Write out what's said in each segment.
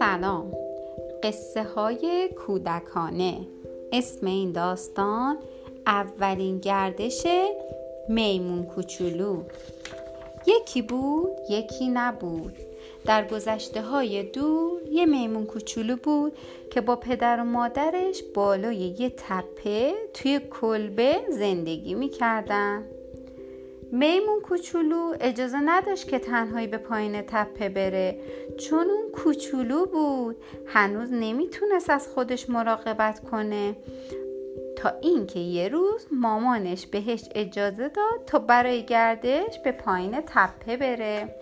سلام. قصه های کودکانه. اسم این داستان اولین گردش میمون کوچولو. یکی بود یکی نبود. در گذشته های دور یه میمون کوچولو بود که با پدر و مادرش بالای یه تپه توی کلبه زندگی می‌کردن. میمون کوچولو اجازه نداشت که تنهایی به پایین تپه بره. چون اون کوچولو بود. هنوز نمی‌تونست از خودش مراقبت کنه. تا اینکه یه روز مامانش بهش اجازه داد تا برای گردش به پایین تپه بره.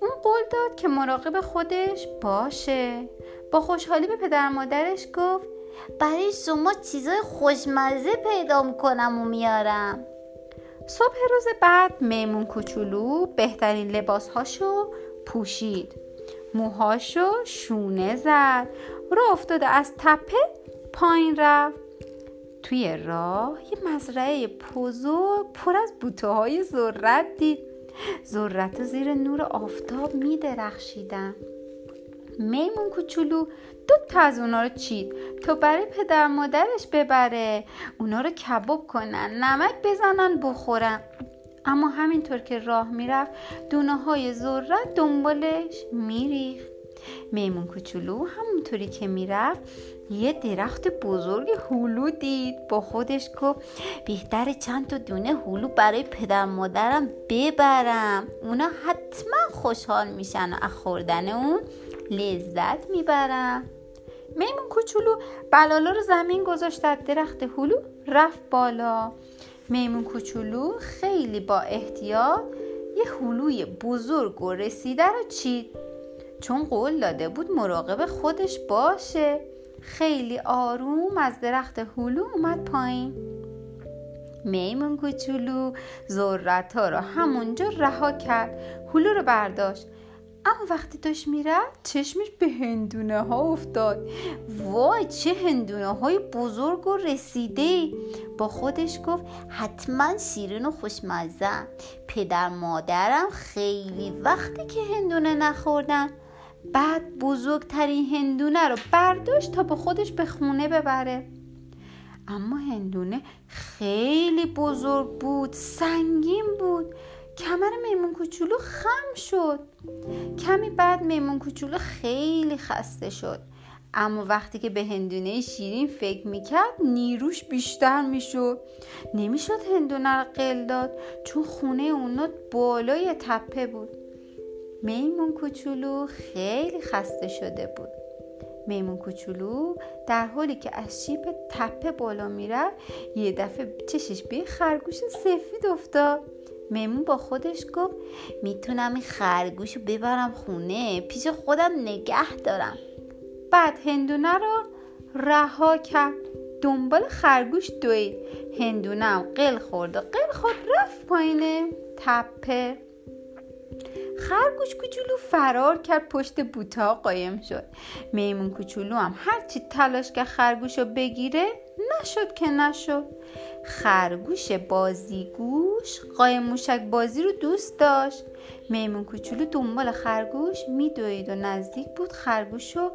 اون قول داد که مراقب خودش باشه. با خوشحالی به پدر مادرش گفت برای شما چیزای خوشمزه پیدا می‌کنم و میارم. صبح روز بعد میمون کوچولو بهترین لباسهاشو پوشید. موهاشو شونه زد. رو افتاده از تپه پایین رفت. توی راه یه مزرعه بزرگ پر از بوته های ذرت دید. ذرت زیر نور آفتاب می درخشیدن میمون کوچولو دو تا از اونا رو چید تا برای پدر مادرش ببره. اونا رو کباب کنن نمک بزنن بخورن. اما همینطور که راه می‌رفت دونه های ذرت دنبالش میریخت. میمون کوچولو همونطوری که می‌رفت یه درخت بزرگ هلو دید. با خودش گفت بهتر چند تا دونه هلو برای پدر مادرم ببرم. اونا حتما خوشحال میشن و از خوردن اون لذت می‌برم میمون کوچولو بلالا رو زمین گذاشت در درخت هلو رفت بالا. میمون کوچولو خیلی با احتیاط یه هلوی بزرگ و رسیده رو چید. چون قول داده بود مراقب خودش باشه. خیلی آروم از درخت هلو اومد پایین. میمون کوچولو ذرت ها رو همونجا رها کرد. هلو رو برداشت. اما وقتی داشت می‌رفت چشمش به هندونه ها افتاد. وای چه هندونه های بزرگ و رسیده. با خودش گفت حتما شیرین و خوشمزه پدر مادرم خیلی وقتی که هندونه نخوردن. بعد بزرگترین هندونه رو برداشت تا با خودش به خونه ببره. اما هندونه خیلی بزرگ بود سنگین بود. کمر میمون کوچولو خم شد. کمی بعد میمون کوچولو خیلی خسته شد. اما وقتی که به هندونه شیرین فکر می‌کرد نیروش بیشتر می‌شد. نمی‌شد هندونه رو قل داد چون خونه اونا بالای تپه بود. میمون کوچولو خیلی خسته شده بود. میمون کوچولو در حالی که از شیب تپه بالا می‌رفت یه دفعه چشش به خرگوش سفید افتاد. میمون با خودش گفت می‌تونم این خرگوش رو ببرم خونه پیش خودم نگه دارم. بعد هندونه رو رها کرد. دنبال خرگوش دوید. هندونم قل خورد و قل خورد رفت پایینه تپه. خرگوش کوچولو فرار کرد پشت بوتا قایم شد. میمون کوچولو هم هرچی تلاش که خرگوش رو بگیره نشد که نشد. خرگوش بازیگوش قایم موشک بازی رو دوست داشت. میمون کوچولو دنبال خرگوش میدوید و نزدیک بود خرگوش رو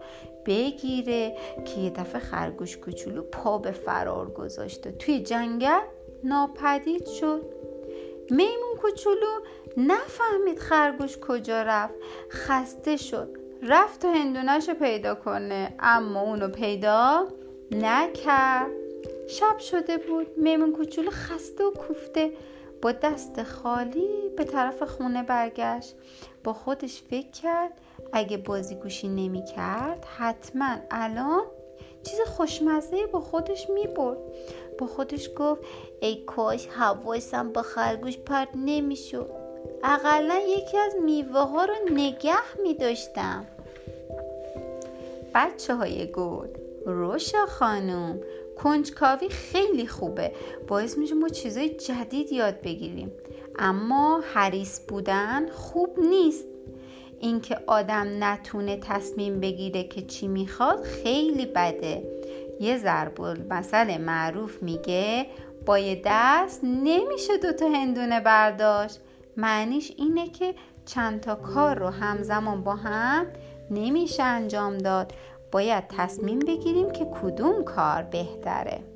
بگیره که یه دفعه خرگوش کوچولو پا به فرار گذاشت و توی جنگل ناپدید شد. میمون کوچولو نفهمید خرگوش کجا رفت. خسته شد. رفت تا هندونش پیدا کنه. اما اونو پیدا نکرد. شب شده بود. میمون کوچولو خسته و کوفته. با دست خالی به طرف خونه برگشت. با خودش فکر کرد. اگه بازیگوشی نمی کرد حتما الان چیز خوشمزه با خودش می برد با خودش گفت ای کاش حواسم با خرگوش پرت نمی شد اقلا یکی از میوه ها رو نگه می داشتم بچه های گل روشا خانوم کنجکاوی خیلی خوبه. باعث میشه ما چیزای جدید یاد بگیریم. اما حریص بودن خوب نیست. اینکه آدم نتونه تصمیم بگیره که چی می‌خواد خیلی بده. یه ضرب مثل معروف میگه با یه دست نمیشه دوتا هندونه برداشت. معنیش اینه که چند تا کار رو همزمان با هم نمیشه انجام داد. باید تصمیم بگیریم که کدوم کار بهتره.